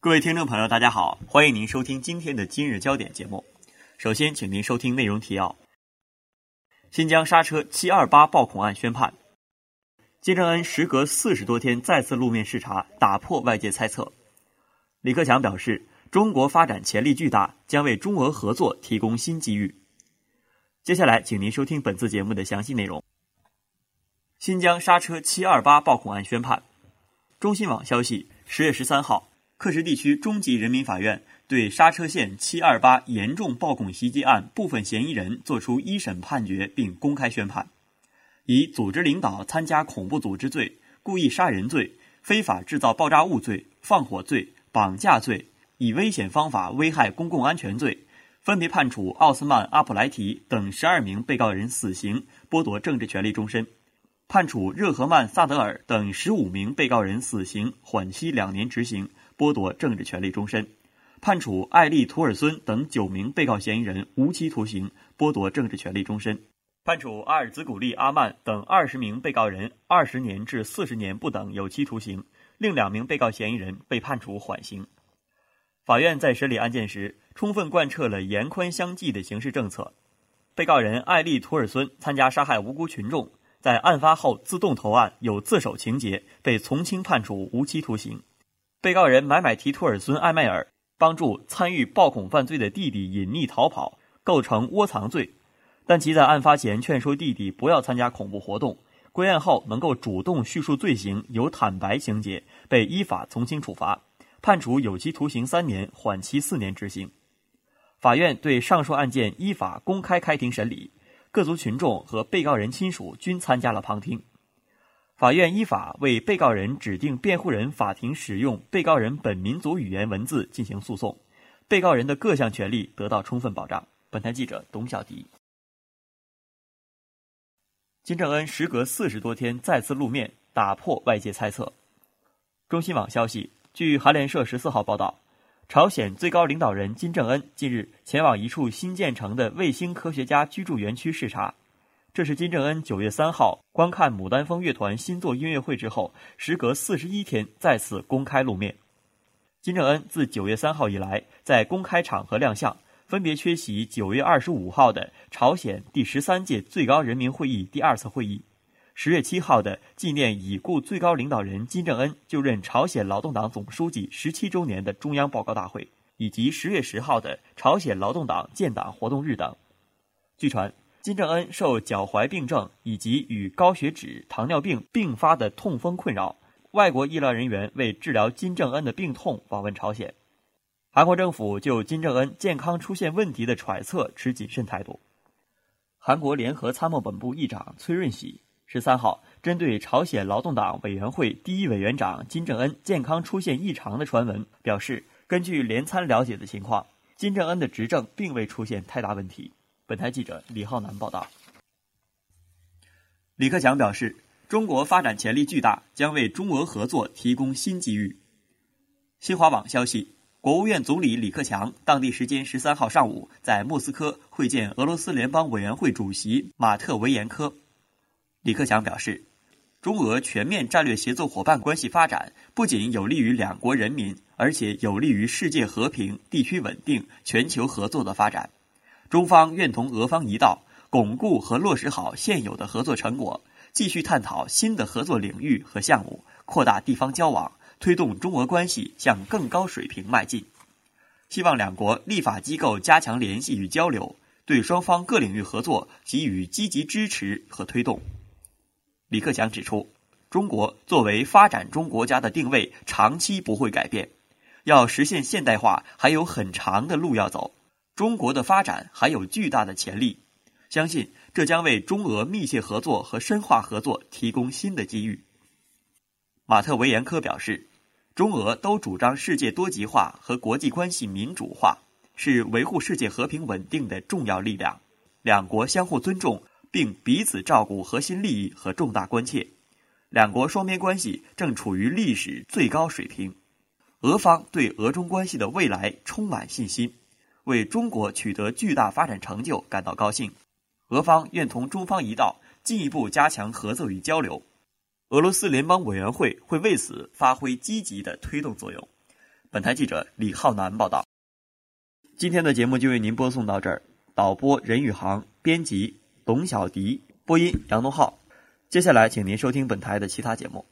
各位听众朋友，大家好，欢迎您收听今天的今日焦点节目。首先，请您收听内容提要：新疆刹车七二八暴恐案宣判，金正恩时隔四十多天再次露面视察，打破外界猜测。李克强表示，中国发展潜力巨大，将为中俄合作提供新机遇。接下来，请您收听本次节目的详细内容。新疆刹车七二八暴恐案宣判。中新网消息，十月十三号，克什地区中级人民法院对刹车县七二八严重暴恐袭击案部分嫌疑人作出一审判决，并公开宣判，以组织领导参加恐怖组织罪、故意杀人罪、非法制造爆炸物罪、放火罪、绑架罪、以危险方法危害公共安全罪，分别判处奥斯曼·阿普莱提等十二名被告人死刑，剥夺政治权利终身。判处热合曼·萨德尔等十五名被告人死刑，缓期两年执行，剥夺政治权利终身；判处艾利·图尔孙等九名被告嫌疑人无期徒刑，剥夺政治权利终身；判处阿尔兹古利·阿曼等二十名被告人二十年至四十年不等有期徒刑，另两名被告嫌疑人被判处缓刑。法院在审理案件时，充分贯彻了严宽相济的刑事政策。被告人艾利·图尔孙参加杀害无辜群众。在案发后自动投案，有自首情节，被从轻判处无期徒刑。被告人买买提托尔孙艾迈尔帮助参与暴恐犯罪的弟弟隐匿逃跑，构成窝藏罪，但其在案发前劝说弟弟不要参加恐怖活动，归案后能够主动叙述罪行，有坦白情节，被依法从轻处罚，判处有期徒刑三年，缓期四年执行。法院对上述案件依法公开开庭审理。各族群众和被告人亲属均参加了旁听。法院依法为被告人指定辩护人，法庭使用被告人本民族语言文字进行诉讼，被告人的各项权利得到充分保障。本台记者董小迪。金正恩时隔四十多天再次露面，打破外界猜测。中新网消息，据韩联社十四号报道。朝鲜最高领导人金正恩近日前往一处新建成的卫星科学家居住园区视察，这是金正恩九月三号观看牡丹峰乐团新作音乐会之后，时隔四十一天再次公开露面。金正恩自九月三号以来在公开场合亮相，分别缺席九月二十五号的朝鲜第十三届最高人民会议第二次会议。十月七号的纪念已故最高领导人金正恩就任朝鲜劳动党总书记十七周年的中央报告大会，以及十月十号的朝鲜劳动党建党活动日等。据传，金正恩受脚踝病症以及与高血脂、糖尿病并发的痛风困扰，外国医疗人员为治疗金正恩的病痛访问朝鲜。韩国政府就金正恩健康出现问题的揣测持谨慎态度。韩国联合参谋本部议长崔润喜。十三号，针对朝鲜劳动党委员会第一委员长金正恩健康出现异常的传闻，表示，根据联参了解的情况，金正恩的执政并未出现太大问题。本台记者李浩南报道。李克强表示，中国发展潜力巨大，将为中俄合作提供新机遇。新华网消息，国务院总理李克强当地时间十三号上午在莫斯科会见俄罗斯联邦委员会主席马特维延科。李克强表示，中俄全面战略协作伙伴关系发展不仅有利于两国人民，而且有利于世界和平、地区稳定、全球合作的发展。中方愿同俄方一道，巩固和落实好现有的合作成果，继续探讨新的合作领域和项目，扩大地方交往，推动中俄关系向更高水平迈进。希望两国立法机构加强联系与交流，对双方各领域合作给予积极支持和推动。李克强指出，中国作为发展中国家的定位长期不会改变，要实现现代化还有很长的路要走，中国的发展还有巨大的潜力，相信这将为中俄密切合作和深化合作提供新的机遇。马特维延科表示，中俄都主张世界多极化和国际关系民主化，是维护世界和平稳定的重要力量，两国相互尊重。并彼此照顾核心利益和重大关切，两国双边关系正处于历史最高水平。俄方对俄中关系的未来充满信心，为中国取得巨大发展成就感到高兴。俄方愿同中方一道，进一步加强合作与交流。俄罗斯联邦委员会会为此发挥积极的推动作用，本台记者李浩南报道。今天的节目就为您播送到这儿，导播任宇航，编辑董小迪，播音杨东浩。接下来，请您收听本台的其他节目。